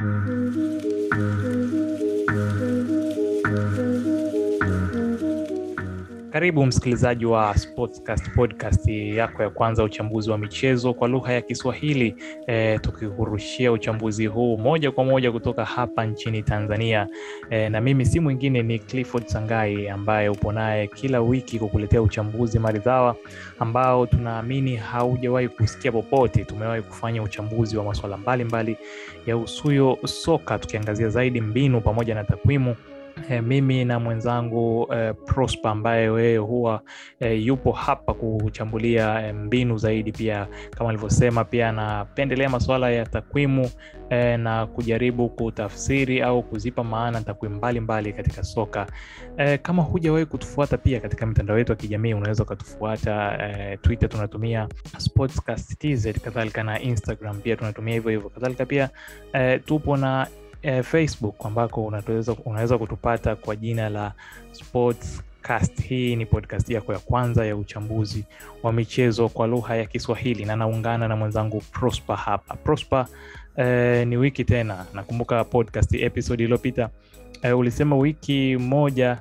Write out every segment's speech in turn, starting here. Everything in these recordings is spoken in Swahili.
Thank you. Karibu msikilizaji wa Sportscast podcast yako ya kwanza, uchambuzi wa michezo kwa lugha ya Kiswahili e, tukikurushia uchambuzi huu moja kwa moja kutoka hapa nchini Tanzania e, na mimi si mwingine ni Clifford Sangai ambaye upo naye kila wiki kukuletea uchambuzi maridhawa ambao tunaamini haujawahi kusikia popote. Tumewahi kufanya uchambuzi wa masuala mbalimbali ya usuyo soka, tukiangazia zaidi mbinu pamoja na takwimu E, mimi na mwenzangu e, Prosper ambaye wewe huwa e, yupo hapa kuchambulia e, mbinu zaidi. Pia kama alivyosema, pia anapendelea masuala ya takwimu e, na kujaribu kutafsiri au kuzipa maana takwimu mbalimbali katika soka. E, kama hujawahi kutufuata pia katika mitandao yetu ya kijamii unaweza ukatufuata e, Twitter tunatumia Sportscast TZ, kadhalika na Instagram pia tunatumia hivyo hivyo, kadhalika pia e, tupo na eh, Facebook ambako unaweza, kutupata kwa jina la Sportscast. Hii ni podcast yako ya kwanza ya uchambuzi wa michezo kwa lugha ya Kiswahili, na naungana na mwenzangu Prosper hapa. Prosper, eh, ni wiki tena. Nakumbuka podcast episode iliyopita eh, ulisema wiki moja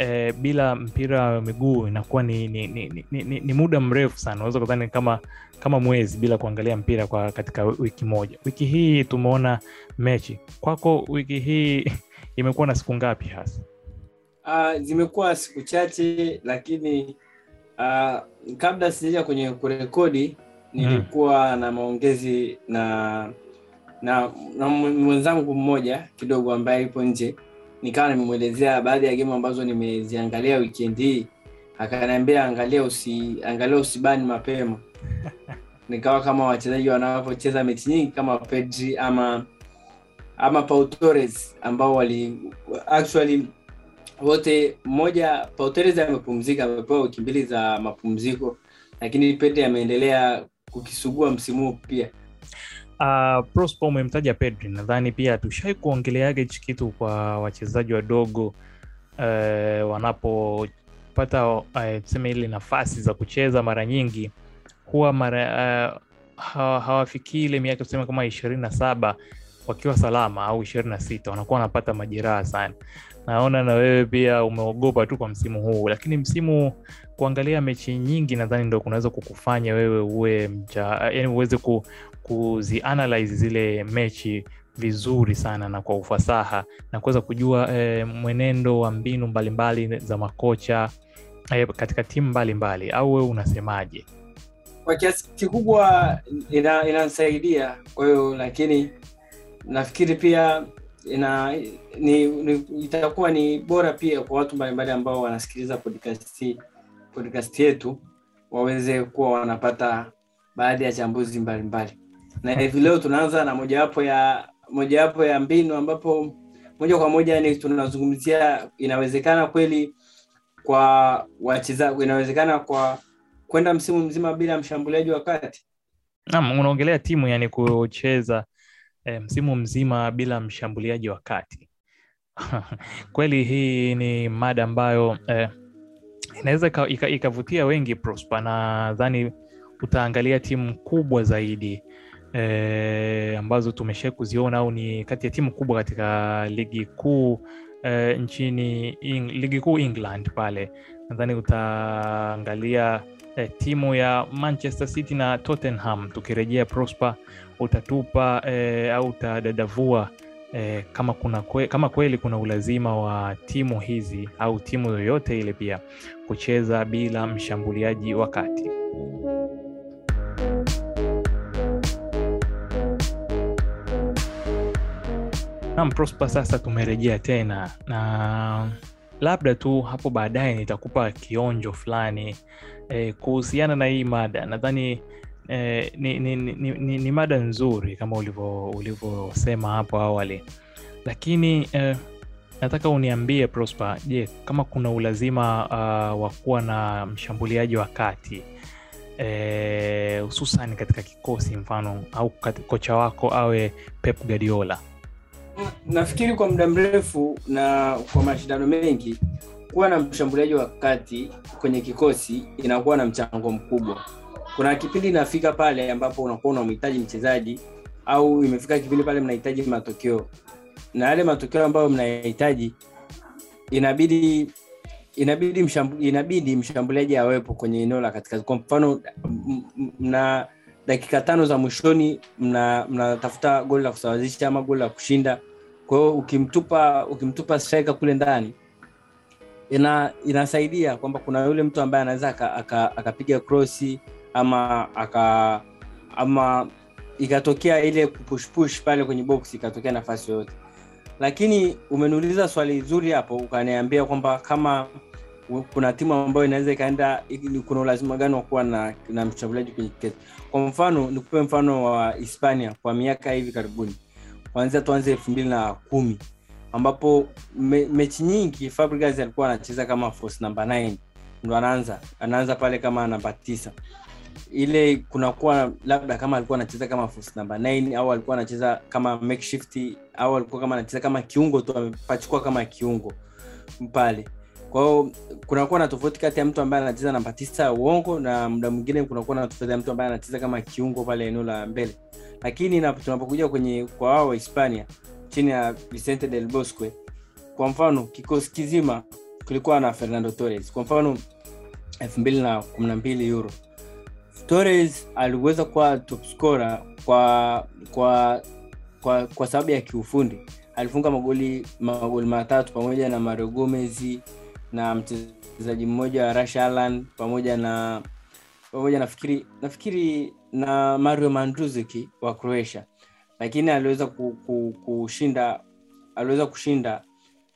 E, bila mpira wa miguu inakuwa ni, ni, ni, ni, ni, ni muda mrefu sana, unaweza kudhani kama kama mwezi bila kuangalia mpira kwa katika wiki moja. Wiki hii tumeona mechi. Kwako wiki hii imekuwa na siku ngapi hasa? Uh, zimekuwa siku chache, lakini uh, kabla sijaja kwenye kurekodi nilikuwa hmm, na maongezi na na, na mwenzangu mmoja kidogo ambaye ipo nje nikawa nimemwelezea baadhi ya gemu ambazo nimeziangalia weekend hii, akaniambia angalia usi angalia usibani mapema. Nikawa kama wachezaji wanavyocheza mechi nyingi kama Pedri ama ama Pau Torres ambao wali actually wote mmoja, Pau Torres amepumzika, amepewa wiki mbili za mapumziko, lakini Pedri ameendelea kukisugua msimu huu pia. Uh, Prosper umemtaja Pedri, nadhani pia tushai kuongeleaga hichi kitu kwa wachezaji wadogo uh, wanapopata uh, tuseme ile nafasi za kucheza mara nyingi huwa mara uh, hawafikii ile miaka tuseme kama ishirini na saba wakiwa salama au ishirini na sita wanakuwa wanapata majeraha sana. Naona na wewe pia umeogopa tu kwa msimu huu, lakini msimu kuangalia mechi nyingi nadhani ndo kunaweza kukufanya wewe uwe yani uweze ku, kuzianalyze zile mechi vizuri sana na kwa ufasaha na kuweza kujua eh, mwenendo wa mbinu mbalimbali mbali za makocha eh, katika timu mbalimbali au wewe unasemaje? Kwa kiasi kikubwa inanisaidia ina kwa hiyo, lakini nafikiri pia ina ni, ni, itakuwa ni bora pia kwa watu mbalimbali ambao wanasikiliza podcast podcast yetu waweze kuwa wanapata baadhi ya chambuzi mbalimbali. Na hivi leo tunaanza na mojawapo ya mojawapo ya mbinu ambapo moja kwa moja ni tunazungumzia inawezekana kweli kwa wacheza inawezekana kwa kwenda msimu mzima bila mshambuliaji wa kati? Naam unaongelea timu yani kucheza eh, msimu mzima bila mshambuliaji wa kati. Kweli hii ni mada ambayo eh, inaweza ikavutia ika wengi Prosper, nadhani utaangalia timu kubwa zaidi e, ambazo tumesha kuziona au ni kati ya timu kubwa katika ligi kuu e, nchini ing, ligi kuu England pale, nadhani utaangalia e, timu ya Manchester City na Tottenham. Tukirejea Prosper, utatupa eh, au utadadavua eh, kama kwe, kama kweli kuna ulazima wa timu hizi au timu yoyote ile pia kucheza bila mshambuliaji wa kati. Naam, Prosper, sasa tumerejea tena na labda tu hapo baadaye nitakupa kionjo fulani e, kuhusiana na hii mada. Nadhani e, ni, ni, ni, ni, ni mada nzuri kama ulivyosema hapo awali, lakini e, nataka uniambie Prosper, je, kama kuna ulazima uh, wa kuwa na mshambuliaji wa kati hususan e, katika kikosi mfano au kocha wako awe Pep Guardiola? Nafikiri kwa muda mrefu na kwa mashindano mengi kuwa na mshambuliaji wa kati kwenye kikosi inakuwa na mchango mkubwa. Kuna kipindi inafika pale ambapo unakuwa unamhitaji mchezaji au imefika kipindi pale mnahitaji matokeo na yale matokeo ambayo mnayahitaji inabidi inabidi mshambu, inabidi mshambuliaji awepo kwenye eneo la katikati kwa mfano mna dakika tano za mwishoni mnatafuta mna goli la kusawazisha ama goli la kushinda. Kwa hiyo ukimtupa ukimtupa striker kule ndani ina inasaidia kwamba kuna yule mtu ambaye anaweza akapiga aka, aka krosi ama aka ama ikatokea ile kupushpush pale kwenye box ikatokea nafasi yoyote. Lakini umeniuliza swali zuri hapo ukaniambia kwamba kama kuna timu ambayo inaweza ikaenda kuna ulazima gani wa kuwa na, na mshambuliaji kwenye kiketi kwa mfano nikupe mfano wa hispania kwa miaka hivi karibuni. Kwanzia tuanze elfu mbili na kumi ambapo me, mechi nyingi Fabregas alikuwa anacheza kama force namba 9 ndo anaanza anaanza pale kama namba tisa. Ile kunakuwa labda kama alikuwa anacheza kama force namba 9 au alikuwa anacheza kama makeshift au alikuwa kama anacheza kama kiungo tu amepachukua kama kiungo pale kwa kunakuwa na tofauti kati ya mtu ambaye anacheza namba tisa uongo na muda mwingine kunakuwa na tofauti ya mtu ambaye anacheza kama kiungo pale eneo la mbele. Lakini tunapokuja kwenye kwa wao hispania chini ya vicente del bosque kwa mfano kikosi kizima kulikuwa na fernando torres. Kwa mfano elfu mbili na kumi na mbili euro. Torres aliweza kuwa topscora kwa kwa kwa, kwa sababu ya kiufundi. Alifunga magoli magoli matatu pamoja na mario gomez na mchezaji mmoja wa Rush Alan pamoja na pamoja nafikiri nafikiri na Mario Mandzukic wa Croatia, lakini aliweza kushinda aliweza kushinda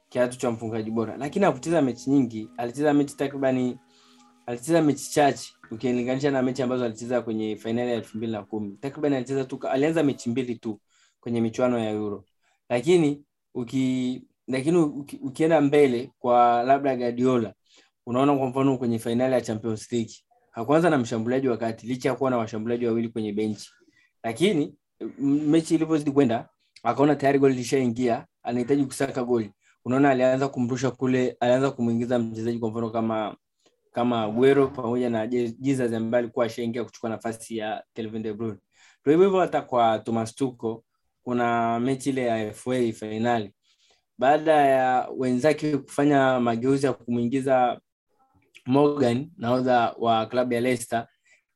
kiatu cha mfungaji bora, lakini hakucheza mechi nyingi. Alicheza mechi takribani alicheza mechi chache ukilinganisha na mechi ambazo alicheza kwenye fainali ya elfu mbili na kumi. Takriban alicheza tu alianza mechi mbili tu kwenye michuano ya Euro, lakini uki lakini ukienda mbele kwa labda Guardiola unaona kwa mfano kwenye fainali ya Champions League hakuanza na mshambuliaji wakati licha ya kuwa na washambuliaji wawili kwenye benchi, lakini mechi ilivyozidi kwenda akaona tayari goli lishaingia, anahitaji kusaka goli. Unaona alianza kumrusha kule, alianza kumwingiza mchezaji kwa mfano kama kama Aguero pamoja na Jesus ambaye alikuwa ashaingia kuchukua nafasi ya Kevin De Bruyne. Ndio hivyo hata kwa Thomas Tuchel kuna mechi ile ya FA fainali baada ya wenzake kufanya mageuzi ya kumwingiza Morgan nahodha wa klabu ya Leicester,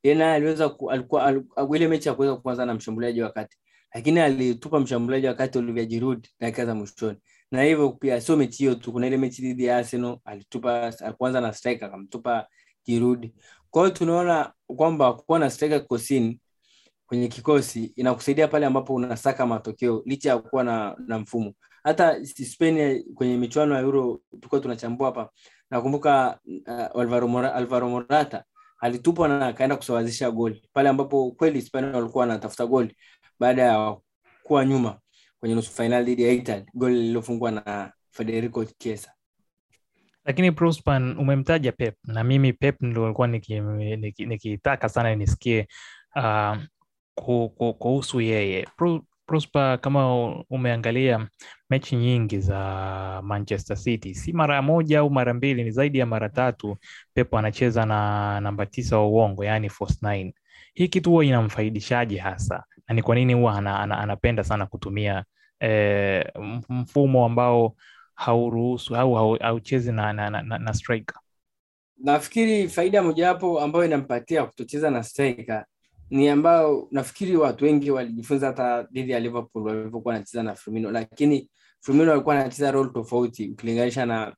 yeye naye aliweza ku, alikuwa, alikuwa ile mechi ya kuweza kuanza na mshambuliaji wa kati, lakini alitupa mshambuliaji wa kati Olivier dakika za mwishoni, na hivyo pia sio mechi hiyo tu, kuna ile mechi dhidi ya Arsenal alitupa kuanza na striker akamtupa Giroud. Kwa hiyo tunaona kwamba kuwa na striker kikosini kwenye kikosi inakusaidia pale ambapo unasaka matokeo licha ya kuwa na, na mfumo hata Spain kwenye michuano ya Euro tulikuwa tunachambua hapa, nakumbuka uh, Alvaro, Alvaro Morata alitupwa na akaenda kusawazisha goli. Pale ambapo kweli Hispania walikuwa wanatafuta goli baada ya kuwa nyuma kwenye nusu fainali dhidi ya Italy, goli lililofungwa na Federico Chiesa. Lakini Prospan, umemtaja Pep na mimi Pep ndo nilikuwa nikitaka niki, niki sana nisikie uh, kuhusu yeye Prosper, kama umeangalia mechi nyingi za Manchester City, si mara moja au mara mbili, ni zaidi ya mara tatu Pep anacheza na namba tisa wa uongo, yaani false nine. Hii kitu huwa inamfaidishaje hasa, na ni kwa nini huwa ana, ana, anapenda sana kutumia eh, mfumo ambao hauruhusu au hauchezi na, na, na, na striker? Nafikiri faida mojawapo ambayo inampatia kutocheza na striker ni ambao nafikiri watu wengi walijifunza hata dhidi ya Liverpool walivyokuwa wanacheza na Firmino, lakini Firmino alikuwa anacheza role tofauti ukilinganisha na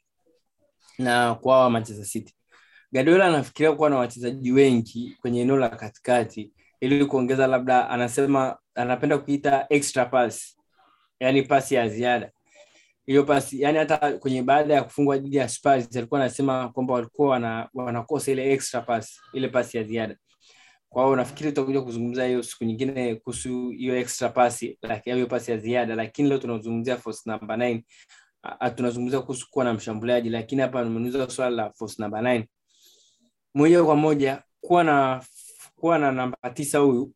na kwao Manchester City. Guardiola anafikiria kuwa na wachezaji wengi kwenye eneo la katikati ili kuongeza, labda anasema anapenda kuita extra pass, yani pasi ya ziada. Hiyo pasi yani, hata kwenye baada ya kufungwa dhidi ya Spurs alikuwa anasema kwamba walikuwa wana, wanakosa ile extra pass, ile pasi ya ziada kwa hiyo nafikiri tutakuja kuzungumzia hiyo siku nyingine kuhusu hiyo extra pasi hiyo pasi ya ziada lakini leo tunazungumzia force number 9 tunazungumzia kuhusu kuwa na mshambuliaji lakini hapa nimeuliza swala la force number 9 moja kwa moja kuwa na kuwa na namba tisa huyu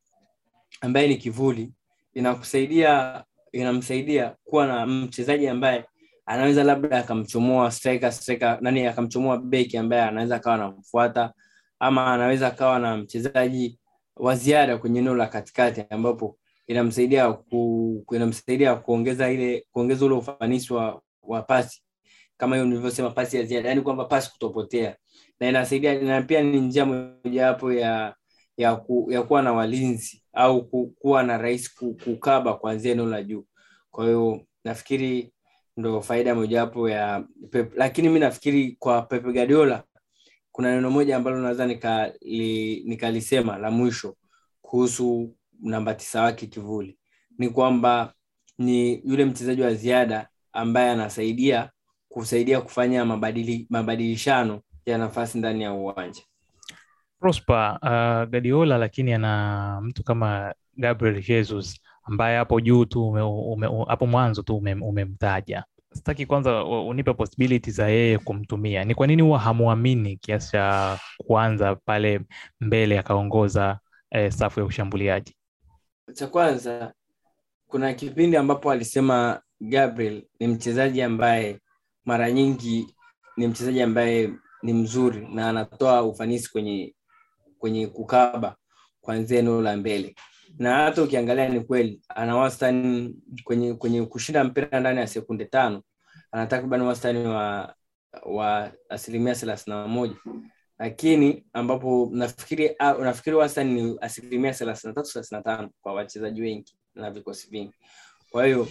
ambaye ni kivuli inakusaidia inamsaidia kuwa na mchezaji ambaye anaweza labda akamchomoa striker striker nani akamchomoa beki ambaye anaweza akawa anamfuata ama anaweza akawa na mchezaji wa ziada kwenye eneo la katikati ambapo inamsaidia ku, inamsaidia kuongeza ile kuongeza ule ufanisi wa, wa pasi. Kama hiyo nilivyosema pasi ya ziada yani kwamba pasi kutopotea. Na inasaidia na pia ni njia mojawapo ya ya, ku, ya kuwa na walinzi au ku, kuwa na rahisi kukaba kuanzia eneo la juu. Kwa hiyo nafikiri ndo faida mojawapo ya Pep. lakini mi nafikiri kwa Pep Guardiola kuna neno moja ambalo naweza nikalisema nika la mwisho kuhusu namba tisa wake kivuli. Ni kwamba ni yule mchezaji wa ziada ambaye anasaidia kusaidia kufanya mabadili, mabadilishano ya nafasi ndani ya uwanja. Prosper, uh, gadiola lakini ana mtu kama Gabriel Jesus ambaye hapo juu tu hapo mwanzo tu umemtaja. ume sitaki kwanza unipe possibility za yeye kumtumia. Ni kwa nini huwa hamwamini kiasi cha kuanza pale mbele akaongoza eh, safu ya ushambuliaji? Cha kwanza kuna kipindi ambapo alisema gabriel ni mchezaji ambaye mara nyingi ni mchezaji ambaye ni mzuri na anatoa ufanisi kwenye kwenye kukaba kuanzia eneo la mbele na hata ukiangalia ni kweli ana wastani kwenye kwenye kushinda mpira ndani ya sekunde tano ana takriban wastani wa wa asilimia thelathini na moja. Lakini ambapo nafikiri nafikiri wastani ni asilimia thelathini na tatu thelathini na tano kwa wachezaji wengi na vikosi vingi. Kwa hiyo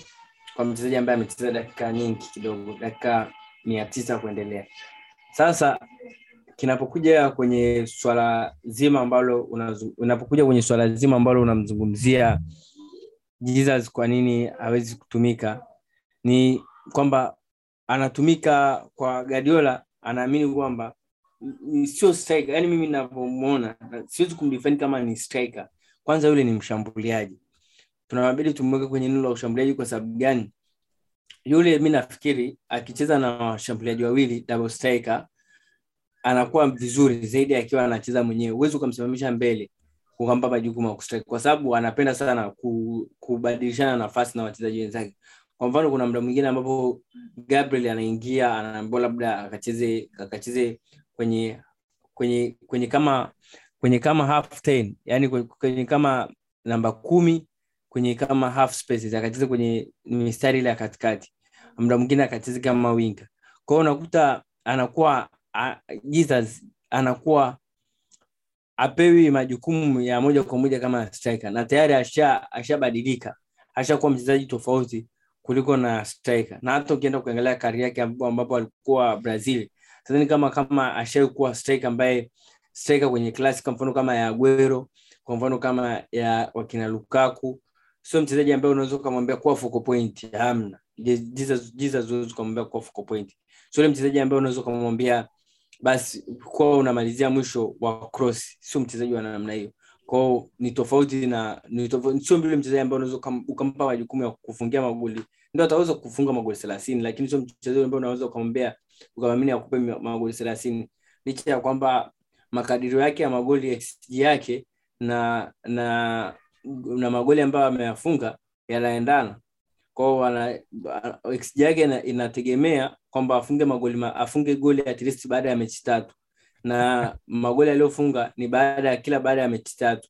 kwa mchezaji ambaye amecheza dakika nyingi kidogo dakika mia tisa kuendelea. Sasa kinapokuja kwenye swala zima ambalo unapokuja kwenye swala zima ambalo unamzungumzia Jesus kwa nini hawezi kutumika ni kwamba anatumika kwa Guardiola anaamini kwamba sio striker. Yani mimi ninavyomwona siwezi kumdefend kama ni striker. Kwanza yule ni mshambuliaji. Tunawabidi tumweke kwenye eneo la ushambuliaji kwa sababu gani? Yule mi nafikiri akicheza na washambuliaji wawili double striker anakuwa vizuri zaidi akiwa anacheza mwenyewe. Huwezi ukamsimamisha mbele ukampa majukumu kustrike kwa sababu anapenda sana kubadilishana nafasi na wachezaji wenzake. Kwa mfano kuna mda mwingine ambapo gabriel anaingia anaambiwa labda akacheze akacheze kwenye kwenye kwenye kama kwenye kama half ten, yani kwenye kama namba kumi kwenye kama half spaces akacheze kwenye mistari ile ya katikati. Mda mwingine akacheze kama winga. Kwao unakuta anakuwa a, Jesus anakuwa apewi majukumu ya moja kwa moja kama striker na tayari asha ashakuwa mchezaji tofauti kuliko na striker. Na hata ukienda kuangalia kari yake ambapo alikuwa brazil sidhani kama kama ashawai kuwa striker ambaye striker kwenye klasi kwa mfano kama ya Aguero kwa mfano kama ya wakina Lukaku sio mchezaji ambaye unaweza ukamwambia kuwa focal point hamna. Jesus Jesus huwezi kumwambia kuwa focal point. Sio yule mchezaji ambaye unaweza ukamwambia basi kuwa unamalizia mwisho wa cross sio mchezaji wa namna hiyo. Kwao ni tofauti na ni sio vile mchezaji ambaye unaweza ukampa majukumu ya kufungia magoli. Ndio ataweza kufunga magoli thelathini lakini sio mchezaji ambaye unaweza ukamwambia ukamwamini akupe magoli thelathini. Licha ya kwamba makadirio yake ya magoli yake na na na magoli ambayo ameyafunga yanaendana kwao XG yake inategemea kwamba afunge magoli afunge goli at least baada ya mechi tatu. Na magoli aliyofunga ni baada ya kila baada ya mechi tatu.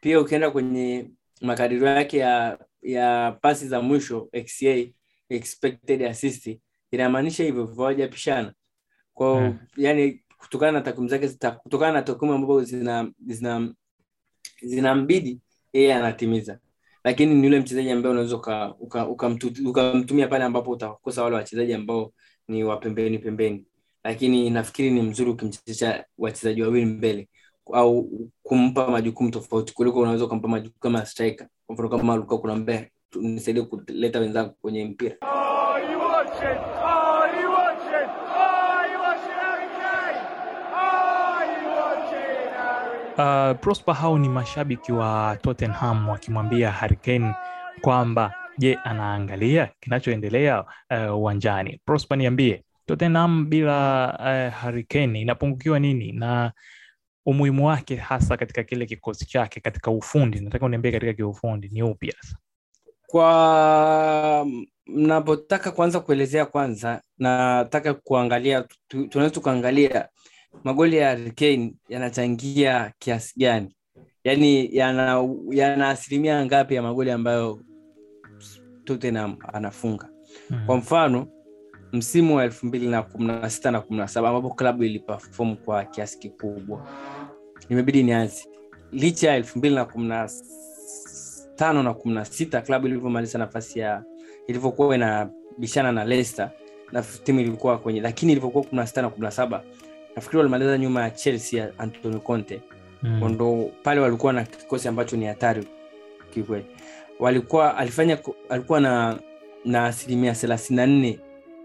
Pia ukienda kwenye makadirio yake ya ya pasi za mwisho XA, expected assist inamaanisha hivyo hawajapishana. Kwao hmm. yani kutokana na takwimu zake kutokana na takwimu ambazo zina zina zinambidi yeye anatimiza lakini ni yule mchezaji ambaye unaweza ukamtumia uka, uka, uka pale ambapo utakosa wale wachezaji ambao ni wa pembeni lakini nafikiri ni mzuri ukimchezesha wachezaji wawili mbele au kumpa majukumu tofauti kuliko unaweza ukampa majukumu kama striker. Kwa mfano kama Lukaku kunambea nisaidie kuleta wenzangu kwenye mpira Uh, Prosper hao ni mashabiki wa Tottenham wakimwambia Harry kwamba je, anaangalia kinachoendelea uwanjani. Uh, Prosper, niambie Tottenham bila uh, Harry inapungukiwa nini na umuhimu wake hasa katika kile kikosi chake katika ufundi? Nataka uniambie katika kiufundi ni upi hasa? Kwa mnapotaka kuanza kuelezea, kwanza nataka kuangalia, tunaweza tukaangalia magoli ya Kane yanachangia kiasi gani? Yani yana yana asilimia ngapi ya magoli ambayo Tottenham anafunga? Mm. kwa mfano msimu wa elfu mbili na kumi na sita na kumi na saba ambapo klabu iliperform kwa kiasi kikubwa. Imebidi nianze. Licha ya elfu mbili na kumi na tano na kumi na sita klabu ilivyomaliza nafasi ya ilivyokuwa inabishana na Leicester na timu ilikuwa kwenye lakini ilivyokuwa kumi na sita na kumi na saba nafikiri walimaliza nyuma ya Chelsea ya Antonio Conte. Mm. ndo pale walikuwa na kikosi ambacho ni hatari kikweli. Walikuwa alifanya alikuwa na na asilimia thelathini na nne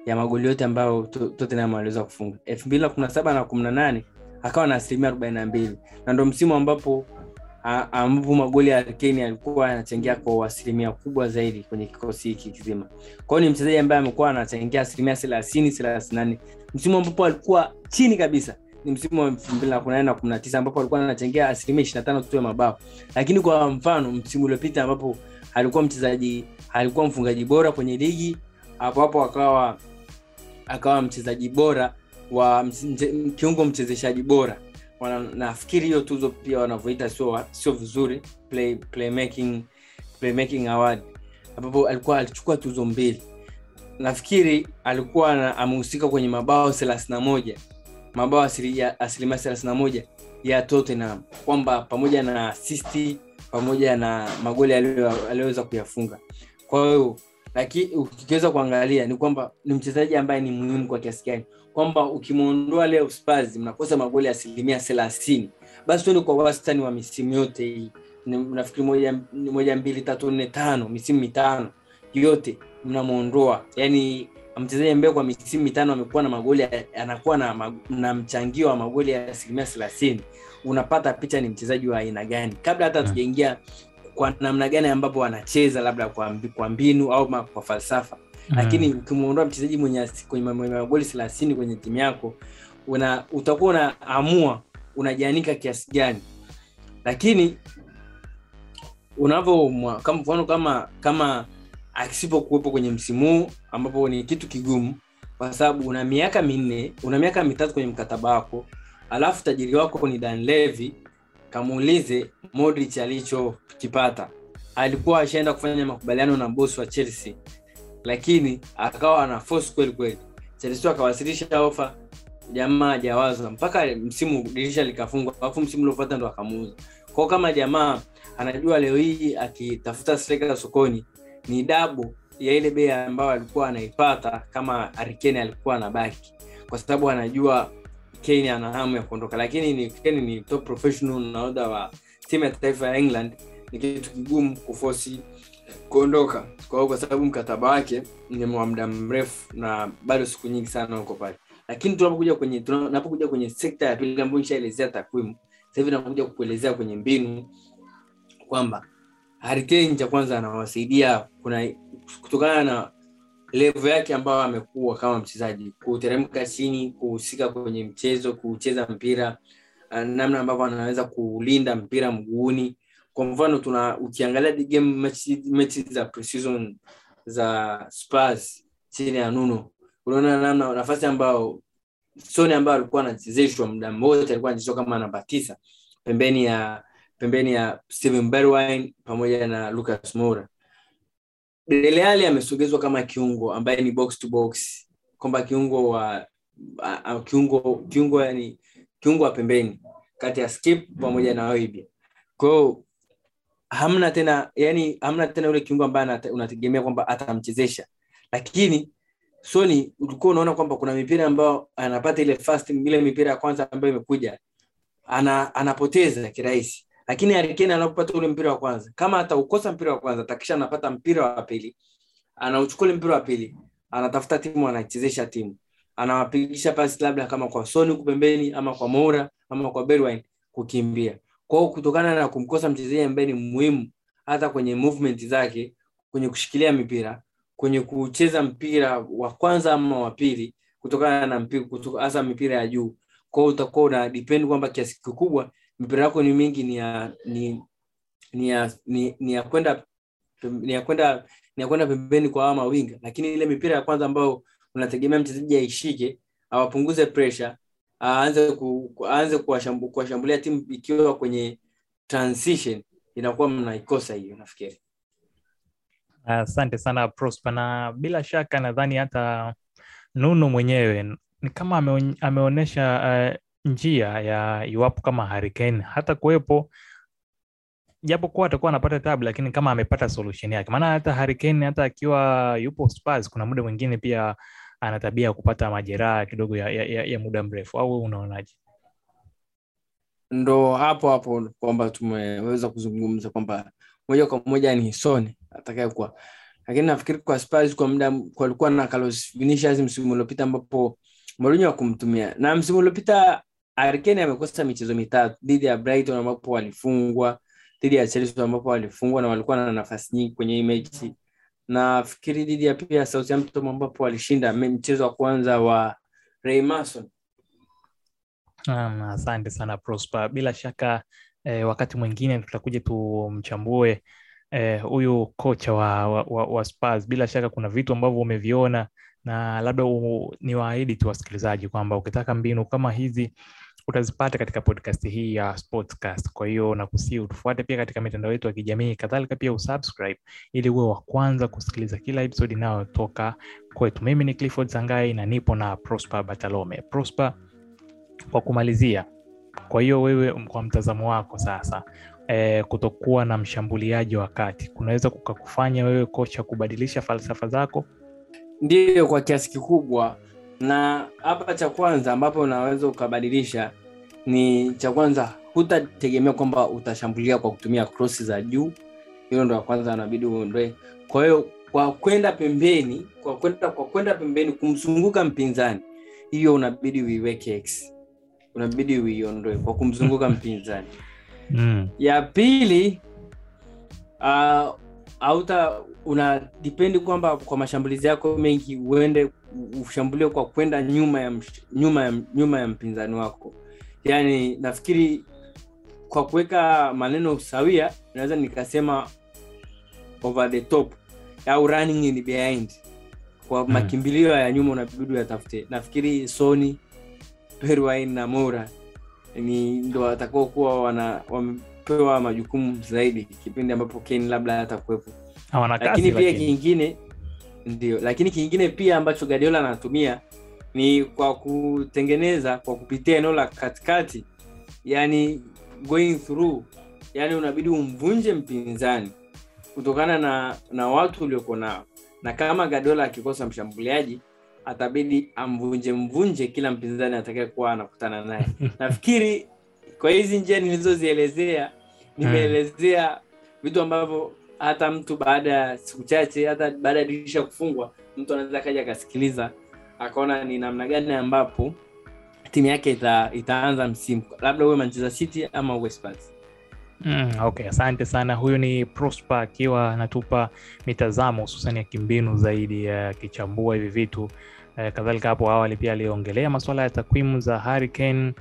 ya magoli yote ambayo To- Tottenham aliweza kufunga. Elfu mbili na kumi na saba na kumi na nane akawa na asilimia arobaini na mbili. Na ndo msimu ambapo a- ambapo magoli ya Kane alikuwa anachangia kwa asilimia kubwa zaidi kwenye kikosi hiki kizima. Kwa hiyo ni mchezaji ambaye amekuwa anachangia asilimia thelathini thelathini na nne. Msimu ambapo alikuwa chini kabisa ni msimu wa elfu mbili na kumi na nane na kumi na tisa ambapo alikuwa anachangia asilimia ishiri na tano tu ya mabao. Lakini kwa mfano msimu uliopita ambapo alikuwa mchezaji alikuwa mfungaji bora kwenye ligi hapo hapo akawa akawa mchezaji bora wa mche- kiungo mchezeshaji bora Nafikiri hiyo tuzo pia wanavyoita sio sio vizuri play, playmaking, playmaking award. Ambapo alikuwa alichukua tuzo mbili. Nafikiri alikuwa amehusika kwenye mabao 31 mabao asilimia asilimia 31 ya Tottenham. Kwamba pamoja na asisti pamoja na magoli aliyoweza kuyafunga. Kwa hiyo lakini ukiweza kuangalia ni kwamba ni mchezaji ambaye ni muhimu kwa kiasi gani? Kwamba ukimwondoa leo Spurs mnakosa magoli asilimia thelathini. Basi tuende kwa wastani wa misimu yote hii. Nafikiri moja, moja mbili tatu nne tano misimu mitano yote mnamwondoa. Yani mchezaji ambaye kwa misimu mitano amekuwa na magoli anakuwa na, mag- na mchangio wa magoli ya asilimia thelathini unapata picha ni mchezaji wa aina gani? Kabla hata Mm. tujaingia kwa namna gani ambapo anacheza labda kwa, mbi- kwa mbinu au ma, kwa falsafa Mm. lakini ukimwondoa mchezaji mwenye kwenye magoli thelathini kwenye timu yako una utakuwa unaamua unajianika kiasi gani lakini unavyo kama mfano kama kama asipokuwepo kwenye msimu huu ambapo ni kitu kigumu kwa sababu una miaka minne una miaka mitatu kwenye mkataba wako alafu tajiri wako ni Dan Levy kamuulize Modric alichokipata. Alikuwa ashaenda kufanya makubaliano na bosi wa Chelsea lakini akawa ana force kweli kweli. Chelsea akawasilisha ofa jamaa hajawaza mpaka msimu dirisha likafungwa alafu msimu uliofuata ndo akamuuza. Kwao kama jamaa anajua leo hii akitafuta striker sokoni ni dabu ya ile bei ambayo alikuwa anaipata kama Arikene alikuwa anabaki. Kwa sababu anajua Kane ana hamu ya kuondoka. Lakini ni Kane ni top professional nahodha wa timu ya taifa ya England. Ni kitu kigumu kufosi kuondoka. Kwa kwa sababu mkataba wake ni wa muda mrefu na bado siku nyingi sana huko pale. Lakini tunapokuja kwenye tunapokuja kwenye sekta ya pili ambayo nishaelezea takwimu sasa hivi nakuja kukuelezea kwenye mbinu kwamba Harry Kane cha kwanza anawasaidia kuna kutokana na level yake ambayo amekuwa kama mchezaji kuteremka chini kuhusika kwenye mchezo kucheza mpira uh, namna ambavyo anaweza kulinda mpira mguuni kwa mfano tuna ukiangalia mechi, za preseason za Spurs chini ya Nuno unaona namna nafasi ambayo Sony ambayo alikuwa anachezeshwa muda mmoja, alikuwa anachezeshwa kama namba tisa pembeni ya pembeni ya Steven Bergwijn pamoja na Lucas Moura. Dele Alli amesogezwa kama kiungo ambaye ni box to box, kwamba kiungo wa a, kiungo kiungo yani kiungo wa pembeni kati ya Skip pamoja na Oibia. Kwa hamna tena yani hamna tena yule kiungo ambaye unategemea kwamba atamchezesha, lakini Soni ulikuwa unaona kwamba kuna mipira ambayo anapata ile fast, ile mipira ya kwanza ambayo imekuja ana, anapoteza kirahisi lakini Harry anapopata ule mpira wa kwanza kama ataukosa mpira wa kwanza takisha anapata mpira wa pili anauchukua ule mpira wa pili anatafuta timu anaichezesha timu. Anawapigisha pasi labda kama kwa Soni kupembeni, ama kwa Moura ama kwa Bergwijn kukimbia. Kwao, kutokana na kumkosa mchezaji ambaye ni muhimu hata kwenye movement zake kwenye kushikilia mipira kwenye kucheza mpira wa kwanza ama wa pili kutokana na mpira hasa mipira ya juu. Kwao, utakuwa una kwamba kiasi kikubwa mipira yako ni mingi ni ya ni ni ya ni, ya kwenda ni ya kwenda ni ya kwenda pembeni kwa hawa mawinga. Lakini ile mipira ya kwanza ambayo unategemea mchezaji aishike awapunguze pressure aanze ku, aanze kuwashambulia timu ikiwa kwenye transition inakuwa mnaikosa hiyo nafikiri. Asante sana prosper. Na bila shaka nadhani hata nunu mwenyewe ni kama ameonyesha uh, njia ya iwapo kama Hurricane hata kuwepo japokuwa atakuwa anapata tabu lakini kama amepata solution yake. Maana hata Hurricane hata akiwa yupo Spurs kuna muda mwingine pia ana tabia ya kupata majeraha kidogo ya, ya, ya, muda mrefu. Au unaonaje? Ndo hapo hapo kwamba tumeweza kuzungumza kwamba moja kwa moja ni Son atakayekuwa, lakini nafikiri kwa Spurs kwa muda walikuwa na msimu uliopita ambapo Mourinho hakumtumia, na msimu uliopita Harry Kane amekosa michezo mitatu dhidi ya Brighton ambapo walifungwa, dhidi ya Chelsea ambapo walifungwa na walikuwa na nafasi nyingi kwenye hii mechi, nafikiri dhidi ya pia Southampton ambapo walishinda mchezo wa kwanza wa Ray Mason. Asante sana Prosper. Bila shaka eh, wakati mwingine tutakuja tumchambue eh, huyu kocha wa, wa, wa, wa Spurs. Bila shaka kuna vitu ambavyo umeviona na labda niwaahidi tu wasikilizaji kwamba ukitaka mbinu kama hizi utazipata katika podcast hii ya Sportcast. Kwa hiyo nakusii utufuate pia katika mitandao yetu ya kijamii, kadhalika pia usubscribe ili uwe wa kwanza kusikiliza kila episode inayotoka kwetu. Mimi ni Clifford Zangai na nipo na Prosper Batalome. Prosper, kwa kumalizia, kwa hiyo wewe kwa mtazamo wako sasa eh, kutokuwa na mshambuliaji wa kati kunaweza kukakufanya wewe kocha kubadilisha falsafa zako? Ndiyo, kwa kiasi kikubwa. Na hapa cha kwanza ambapo unaweza ukabadilisha ni cha kwanza, hutategemea kwamba utashambulia kwa kutumia krosi za juu. Hilo ndo kwanza, anabidi uondoe. Kwa hiyo kwa kwenda pembeni, kwa kwenda kwa kwenda pembeni kumzunguka mpinzani, hiyo unabidi uiweke X, unabidi uiondoe kwa kumzunguka mpinzani. Mm. ya pili uh, auta una dipendi kwamba kwa mashambulizi yako mengi uende ushambulie kwa kwenda nyuma ya nyuma ya, nyuma ya mpinzani wako. Yaani nafikiri kwa kuweka maneno sawia naweza nikasema over the top au running in behind. Kwa Mm. makimbilio ya nyuma unabidi yatafute nafikiri soni perwine na mora ni ndo watakao kuwa wana wamepewa majukumu zaidi kipindi ambapo Kane labda hatakuwepo. Lakini pia kingine ndio. Lakini kingine pia ambacho Guardiola anatumia ni kwa kutengeneza kwa kupitia eneo la katikati yani going through yani unabidi umvunje mpinzani kutokana na na watu uliokuwa nao. Na kama Guardiola akikosa mshambuliaji atabidi amvunje mvunje kila mpinzani atakayekuwa anakutana naye. Nafikiri kwa hizi njia nilizozielezea nimeelezea vitu ambavyo hata mtu baada ya siku chache hata baada ya dirisha kufungwa mtu anaweza kaja akasikiliza akaona ni namna gani ambapo timu yake ita, itaanza msimu labda uwe manchester city ama uwe. Mm, okay, asante sana. Huyu ni Prosper akiwa anatupa mitazamo hususan ya kimbinu zaidi akichambua hivi vitu eh, kadhalika hapo awali pia aliongelea masuala ya takwimu za Harry Kane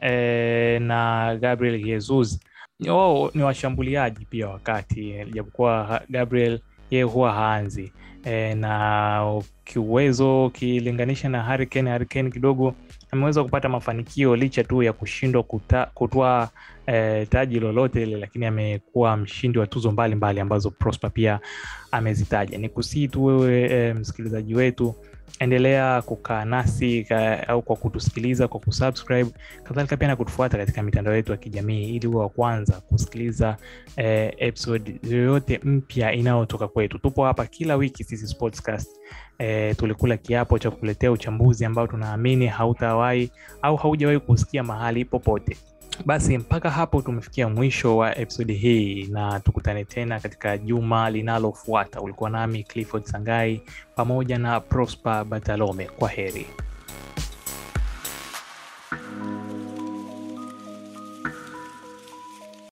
eh, na Gabriel Jesus. Wao ni washambuliaji pia wakati japokuwa Gabriel yeye huwa haanzi e, na kiuwezo ukilinganisha na Harry Kane, kidogo ameweza kupata mafanikio licha tu ya kushindwa kutoa eh, taji lolote ile lakini amekuwa mshindi wa tuzo mbalimbali mbali ambazo Prosper pia amezitaja. Ni kusii tu wewe eh, msikilizaji wetu endelea kukaa nasi ka, au kwa kutusikiliza kwa kusubscribe. Kadhalika pia na kutufuata katika mitandao yetu ya kijamii ili uwe wa kwanza kusikiliza eh, episode yoyote mpya inayotoka kwetu. Tupo hapa kila wiki sisi sportscast. Eh, tulikula kiapo cha kukuletea uchambuzi ambao tunaamini hautawahi au haujawahi kusikia mahali popote basi mpaka hapo tumefikia mwisho wa episodi hii na tukutane tena katika juma linalofuata. Ulikuwa nami clifford sangai pamoja na prosper batalome. Kwa heri